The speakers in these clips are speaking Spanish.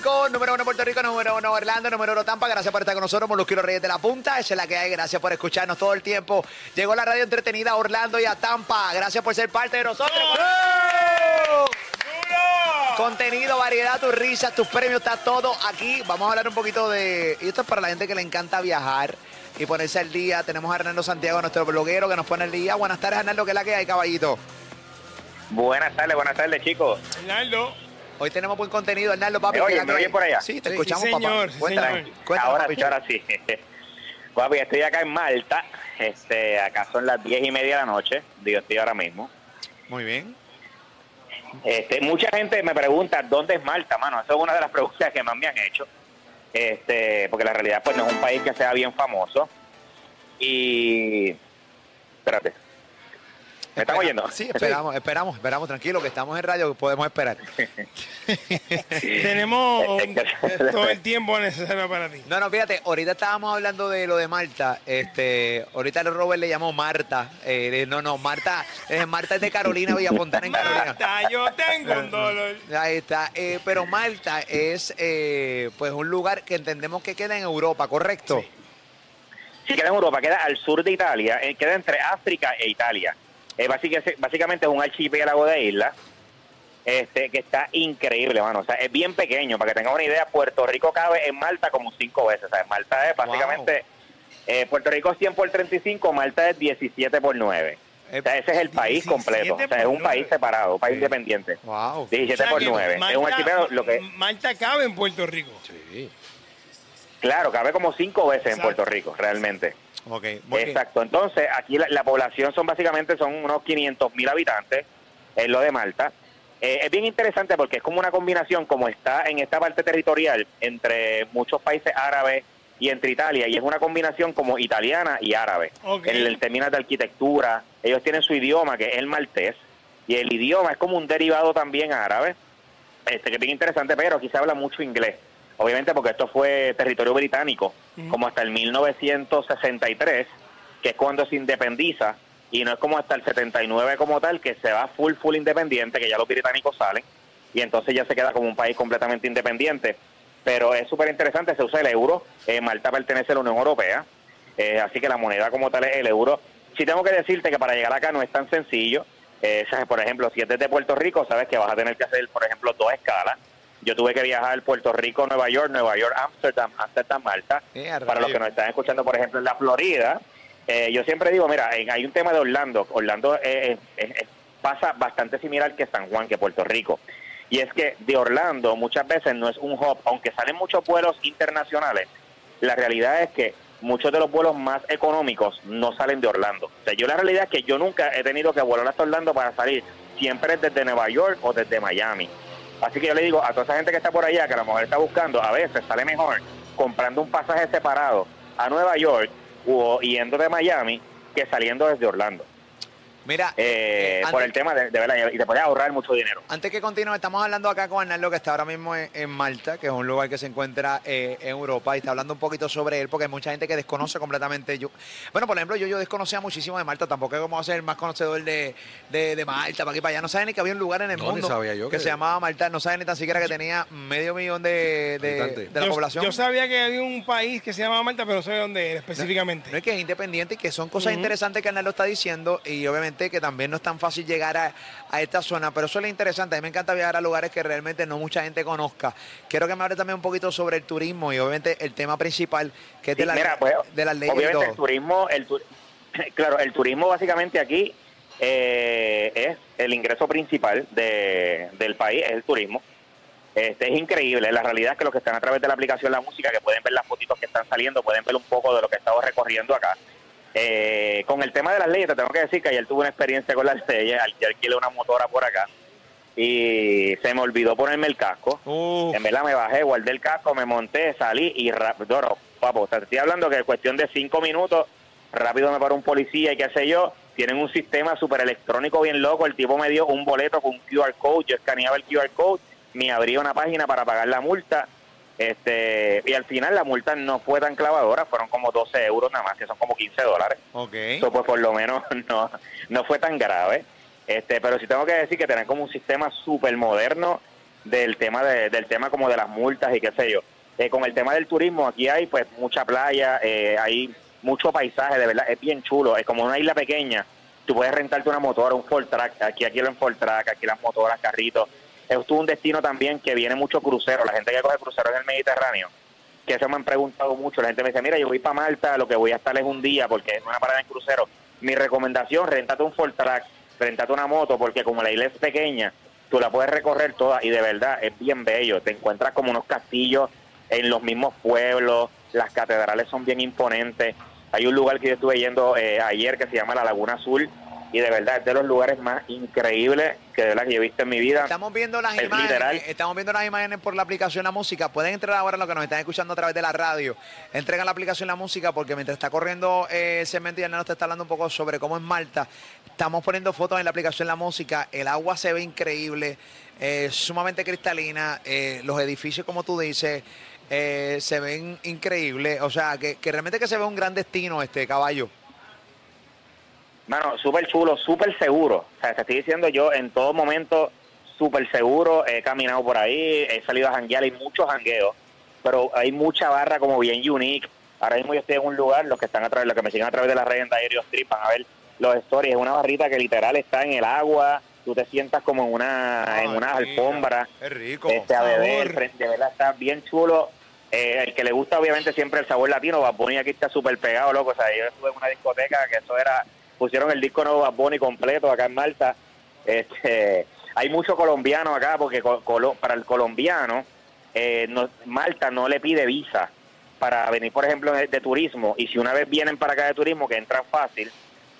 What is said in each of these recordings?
Rico, número uno Puerto Rico, número uno Orlando, número uno Tampa. Gracias por estar con nosotros, Molusquero Reyes de la Punta. Esa es la que hay. Gracias por escucharnos todo el tiempo. Llegó la radio entretenida a Orlando y a Tampa. Gracias por ser parte de nosotros. Contenido, variedad, tus risas, tus premios, está todo aquí. Vamos a hablar un poquito de. Y esto es para la gente que le encanta viajar y ponerse al día. Tenemos a Hernando Santiago, nuestro bloguero, que nos pone al día. Buenas tardes, Hernando, ¿qué es la que hay, caballito? Buenas tardes, buenas tardes, chicos. Hernando. Hoy tenemos buen contenido, Hernando, papi. ¿Me ¿qué es oyen? la que ¿Me oyen por allá? Sí, te Sí, escuchamos, sí, señor, papá. sí, cuéntanos, ahora papi. sí, ahora sí. Papi, estoy acá en Malta. Este, acá son las diez y media de la noche. Yo estoy ahora mismo. Muy bien. Este, mucha gente me pregunta dónde es Malta, mano. Esa es una de las preguntas que más me han hecho. Este, porque la realidad pues no es un país que sea bien famoso. Y espérate. ¿Me están oyendo? Sí, esperamos, esperamos, esperamos, tranquilo, que estamos en radio, podemos esperar. Tenemos un- Es todo el tiempo necesario para ti. No, no, fíjate, ahorita estábamos hablando de lo de Marta. Este, ahorita Robert le llamó Marta. Eh, no, no, Marta, eh, Marta es de Carolina, Villafontana en Carolina. Marta, yo tengo un dolor. Ahí está. Eh, pero Malta es eh, pues un lugar que entendemos que queda en Europa, ¿correcto? Sí, queda en Europa, queda al sur de Italia, eh, queda entre África e Italia. Eh, básicamente, básicamente es un archipiélago de islas este, que está increíble, mano. O sea, es bien pequeño. Para que tengan una idea, Puerto Rico cabe en Malta como cinco veces. O sea, Malta es básicamente... eh, Puerto Rico es 100 por 35, Malta es 17 por 9. O sea, ese es el país 17 completo. O sea, es un país 9. separado, un país independiente. Wow. 17 O sea por que 9. es un Malta- archipiélago, lo que... Malta cabe en Puerto Rico. Claro, cabe como cinco veces en. Puerto Rico, realmente. Ok, muy bien. Exacto. Entonces, aquí la, la población son básicamente son unos 500 mil habitantes, es lo de Malta. Eh, es bien interesante porque es como una combinación, como está en esta parte territorial, entre muchos países árabes y entre Italia, y es una combinación como italiana y árabe. En el términos de arquitectura, ellos tienen su idioma, que es el maltés, y el idioma es como un derivado también árabe, este que es bien interesante, pero aquí se habla mucho inglés. Obviamente porque esto fue territorio británico, como hasta el 1963, que es cuando se independiza, y no es como hasta el 79 como tal, que se va full, full independiente, que ya los británicos salen, y entonces ya se queda como un país completamente independiente. Pero es súper interesante, se usa el euro, eh, Malta pertenece a la Unión Europea, eh, así que la moneda como tal es el euro. Sí tengo que decirte que para llegar acá no es tan sencillo. Eh, por ejemplo, si es desde Puerto Rico, sabes que vas a tener que hacer, por ejemplo, dos escalas. Yo tuve que viajar Puerto Rico, Nueva York, Nueva York, Amsterdam, Amsterdam, Malta. Eh, Para los que nos están escuchando, por ejemplo, en la Florida, eh, yo siempre digo, mira, en- hay un tema de Orlando. Orlando eh, eh, pasa bastante similar que San Juan, que Puerto Rico. Y es que de Orlando muchas veces no es un hub, aunque salen muchos vuelos internacionales, la realidad es que muchos de los vuelos más económicos no salen de Orlando. O sea, yo la realidad es que yo nunca he tenido que volar hasta Orlando para salir, siempre es desde Nueva York o desde Miami. Así que yo le digo a toda esa gente que está por allá, que a lo mejor está buscando, a veces sale mejor comprando un pasaje separado a Nueva York o yendo de Miami que saliendo desde Orlando. Mira, Eh, eh, por antes- el tema de, de verdad, y te puedes ahorrar mucho dinero. Antes que continúe, estamos hablando acá con Arnaldo, que está ahora mismo en, en Malta, que es un lugar que se encuentra eh, en Europa, y está hablando un poquito sobre él, porque hay mucha gente que desconoce completamente. Yo, bueno, por ejemplo, yo, yo desconocía muchísimo de Malta, tampoco es como ser el más conocedor de, de, de Malta, para aquí para allá. No sabía ni que había un lugar en el No, mundo sabía yo que, que- se llamaba Malta, no sabía ni tan siquiera que tenía medio millón de, de, la yo, población. yo sabía que había un país que se llamaba Malta, pero no sé dónde era específicamente. No es que es independiente y que son cosas interesantes que Arnaldo está diciendo y obviamente obviamente, que también no es tan fácil llegar a, a esta zona, pero eso es lo interesante. A mí me encanta viajar a lugares que realmente no mucha gente conozca. Quiero que me hable también un poquito sobre el turismo y obviamente el tema principal, que es Sí, de, la, mira, pues, de las leyes y obviamente todo. el turismo, el tu- claro, el turismo básicamente aquí eh, es el ingreso principal de, del país, es el turismo. Este, es increíble, la realidad es que los que están a través de la aplicación La Música, que pueden ver las fotitos que están saliendo, pueden ver un poco de lo que he estado recorriendo acá. Eh, con el tema de las leyes, te tengo que decir que ayer tuve una experiencia con las leyes, alquilé una motora por acá y se me olvidó ponerme el casco. Uf. En verdad me bajé, guardé el casco, me monté, salí y rápido, no, papo, te estoy hablando que en cuestión de cinco minutos, rápido me paró un policía y qué sé yo, tienen un sistema súper electrónico bien loco, el tipo me dio un boleto con un QR code, yo escaneaba el QR code, me abría una página para pagar la multa, este y al final la multa no fue tan clavadora, fueron como 12 euros nada más, que son como 15 dólares. Ok. Eso pues por lo menos no, no fue tan grave. Este, pero sí tengo que decir que tienen como un sistema súper moderno del tema de, del tema como de las multas y qué sé yo. Eh, con el tema del turismo, aquí hay pues mucha playa, eh, hay mucho paisaje, de verdad, es bien chulo, es como una isla pequeña. Tú puedes rentarte una motora, un Ford Track, aquí aquí en Ford Track, aquí las motoras, carritos. Esto es un destino también que viene mucho crucero, la gente que coge cruceros en el Mediterráneo que eso me han preguntado mucho. La gente me dice, mira, yo voy para Malta, lo que voy a estar es un día porque es una parada en crucero. Mi recomendación, rentate un Ford Track, rentate una moto, porque como la isla es pequeña, tú la puedes recorrer toda y de verdad es bien bello. Te encuentras como unos castillos en los mismos pueblos, las catedrales son bien imponentes. Hay un lugar que yo estuve yendo eh, ayer que se llama la Laguna Azul y de verdad es de los lugares más increíbles que de verdad que yo he visto en mi vida. Estamos viendo las Es imágenes, literal. estamos viendo las imágenes por la aplicación La Música. Pueden entrar ahora los que nos están escuchando a través de la radio. Entren a la aplicación La Música porque mientras está corriendo eh, ese segmento y Hernán nos está hablando un poco sobre cómo es Malta. Estamos poniendo fotos en la aplicación La Música. El agua se ve increíble, eh, sumamente cristalina. eh, los edificios, como tú dices, eh, se ven increíbles. O sea, que, que realmente que se ve un gran destino este caballo. Mano, súper chulo, súper seguro. O sea, te estoy diciendo yo en todo momento súper seguro. He caminado por ahí, he salido a janguear, hay muchos jangueos, pero hay mucha barra como bien unique. Ahora mismo yo estoy en un lugar, los que están a través, los que me siguen a través de las redes de Aéreo Strip van a ver los stories. Es una barrita que literal está en el agua, tú te sientas como en una, en una alfombra Es rico. este, a beber, de verdad está bien chulo. Eh, el que le gusta obviamente siempre el sabor latino, Bad Bunny aquí está súper pegado, loco. O sea, yo estuve en una discoteca que eso era, pusieron el disco nuevo Bad Bunny completo acá en Malta. Este, hay mucho colombiano acá porque colo- para el colombiano eh, no- Malta no le pide visa para venir, por ejemplo, de, de turismo. Y si una vez vienen para acá de turismo, que entran fácil,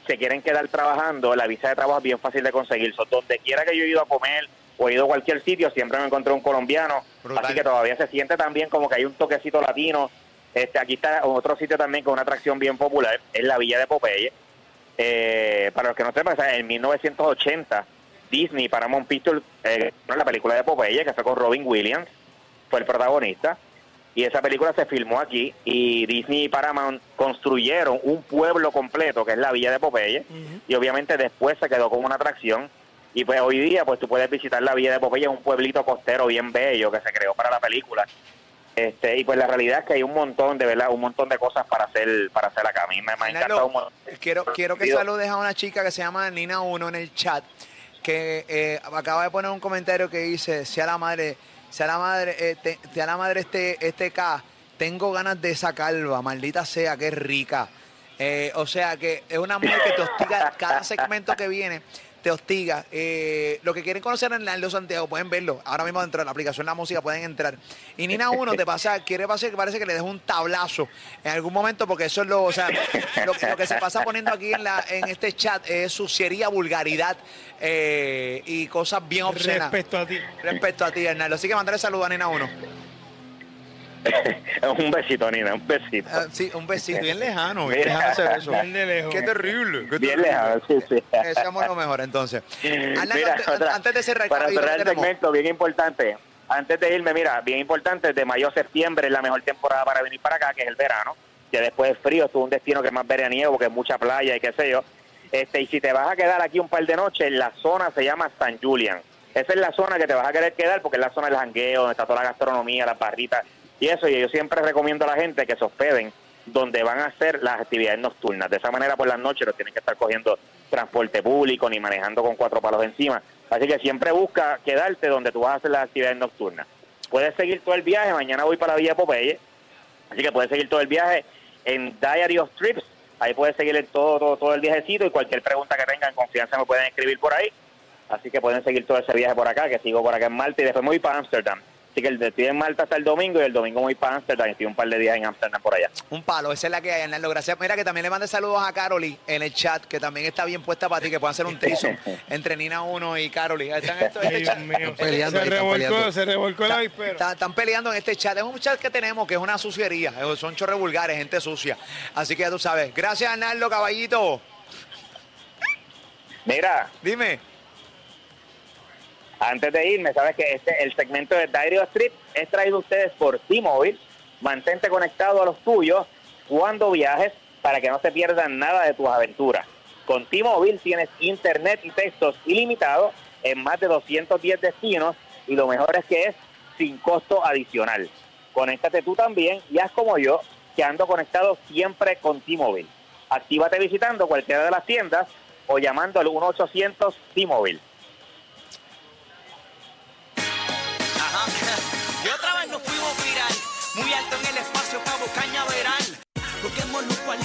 se quieren quedar trabajando, la visa de trabajo es bien fácil de conseguir. So, donde quiera que yo he ido a comer o he ido a cualquier sitio, siempre me encontré un colombiano. Brutal. Así que todavía se siente también como que hay un toquecito latino. Este, aquí está otro sitio también con una atracción bien popular, es la Villa de Popeye. Eh, para los que no sepan, en 1980 Disney Paramount Pictures, eh, la película de Popeye, que fue con Robin Williams, fue el protagonista. Y esa película se filmó aquí y Disney y Paramount construyeron un pueblo completo que es la Villa de Popeye y obviamente después se quedó como una atracción y pues hoy día pues tú puedes visitar la Villa de Popeye, un pueblito costero bien bello que se creó para la película. Este, y pues la realidad es que hay un montón de verdad, un montón de cosas para hacer para hacer acá. A mí me, me encantado un montón. Quiero, quiero que saludes a una chica que se llama Nina Uno en el chat, que eh, acaba de poner un comentario que dice, sea la madre, sea la madre, eh, te- sea la madre este, este K, tengo ganas de esa calva, maldita sea, qué rica. Eh, o sea que es una mujer que te hostiga cada segmento que viene. Te hostiga. Eh, lo que quieren conocer en Naldo Santiago, pueden verlo. Ahora mismo dentro de la aplicación La Música pueden entrar. Y Nina Uno te pasa, quiere pasar parece que le deja un tablazo en algún momento, porque eso es lo, o sea, lo, lo que se pasa poniendo aquí en la, en este chat es suciería, vulgaridad eh, y cosas bien obscenas. Respecto a ti. Respecto a ti, Hernando. Así que mandale saludo a Nina Uno. un besito, Nina, un besito. Ah, sí, un besito bien lejano. Bien lejano ese beso. Bien de lejos. Qué terrible. qué Bien terrible. lejano, sí, sí. Eh, seamos lo mejor entonces. Mira, antes, otra- antes de cerrar, para cerrar ¿qué el segmento, bien importante. Antes de irme, mira, bien importante, de mayo a septiembre es la mejor temporada para venir para acá, que es el verano. Ya después es frío, es un destino que es más veraniego, porque es mucha playa y qué sé yo. Este, y si te vas a quedar aquí un par de noches, la zona se llama San Julian. Esa es la zona que te vas a querer quedar porque es la zona del jangueo, donde está toda la gastronomía, las barritas y eso. Y yo siempre recomiendo a la gente que se hospeden donde van a hacer las actividades nocturnas. De esa manera, por las noches no tienen que estar cogiendo transporte público ni manejando con cuatro palos encima. Así que siempre busca quedarte donde tú vas a hacer las actividades nocturnas. Puedes seguir todo el viaje, mañana voy para la Villa Popeye, así que puedes seguir todo el viaje en Diary of Trips, ahí puedes seguir todo, todo, todo el viajecito y cualquier pregunta que tengan confianza me pueden escribir por ahí. Así que pueden seguir todo ese viaje por acá, que sigo por acá en Malta y después me voy para Ámsterdam. Así que el estoy en Malta hasta el domingo y el domingo voy para Ámsterdam y estoy un par de días en Ámsterdam por allá. Un palo, esa es la que hay, Arnaldo. Gracias. Mira que también le mande saludos a Caroli en el chat, que también está bien puesta para ti, que puedan hacer un trizo entre Nina 1 y Caroli. Están en esto- este Ay, chat. Dios mío. peleando se ahí, revolcó, peleando. se revolcó el avispero. Está- están peleando en este chat. Es un chat que tenemos que es una suciería. eh, Son chorres vulgares, gente sucia. Así que ya tú sabes. Gracias, Arnaldo, caballito. Mira, Dime. Antes de irme, sabes que este, el segmento de Diary of Trip es traído a ustedes por T-Mobile. Mantente conectado a los tuyos cuando viajes para que no se pierdan nada de tus aventuras. Con T-Mobile tienes internet y textos ilimitados en más de 210 destinos y lo mejor es que es sin costo adicional. Conéctate tú también y haz como yo, que ando conectado siempre con T-Mobile. Actívate visitando cualquiera de las tiendas o llamando al 1-800 T-Mobile. muy alto en el espacio, cabo cañaveral. Porque Molusco al